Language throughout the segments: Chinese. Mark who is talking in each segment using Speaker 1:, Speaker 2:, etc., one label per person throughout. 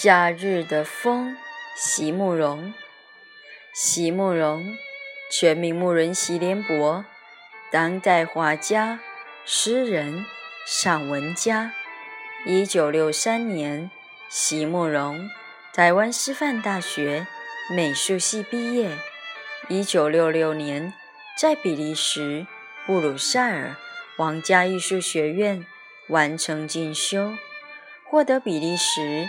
Speaker 1: 夏日的风，席慕容。席慕容，全名慕人席联博，当代画家、诗人、散文家。一九六三年，席慕容台湾师范大学美术系毕业。一九六六年，在比利时布鲁塞尔皇家艺术学院完成进修，获得比利时。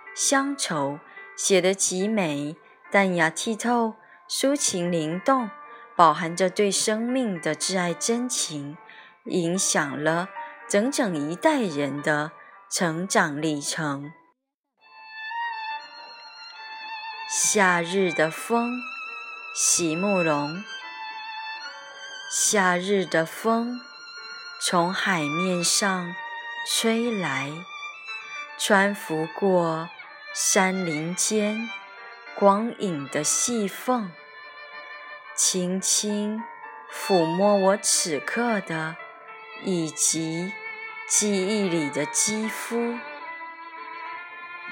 Speaker 1: 乡愁写得极美，淡雅剔透，抒情灵动，饱含着对生命的挚爱真情，影响了整整一代人的成长历程。夏日的风，席慕容。夏日的风从海面上吹来，穿拂过。山林间，光影的细缝，轻轻抚摸我此刻的，以及记忆里的肌肤。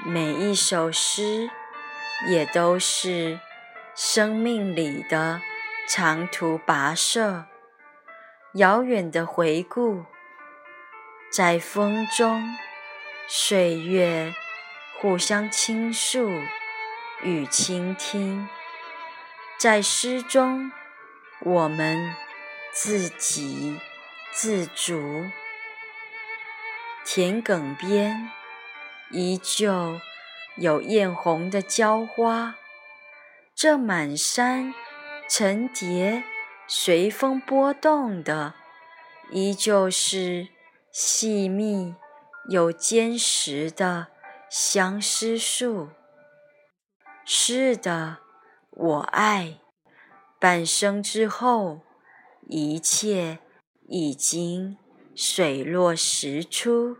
Speaker 1: 每一首诗，也都是生命里的长途跋涉，遥远的回顾，在风中，岁月。互相倾诉与倾听，在诗中，我们自给自足。田埂边依旧有艳红的娇花，这满山层叠随风波动的，依旧是细密又坚实的。相思树，是的，我爱。半生之后，一切已经水落石出。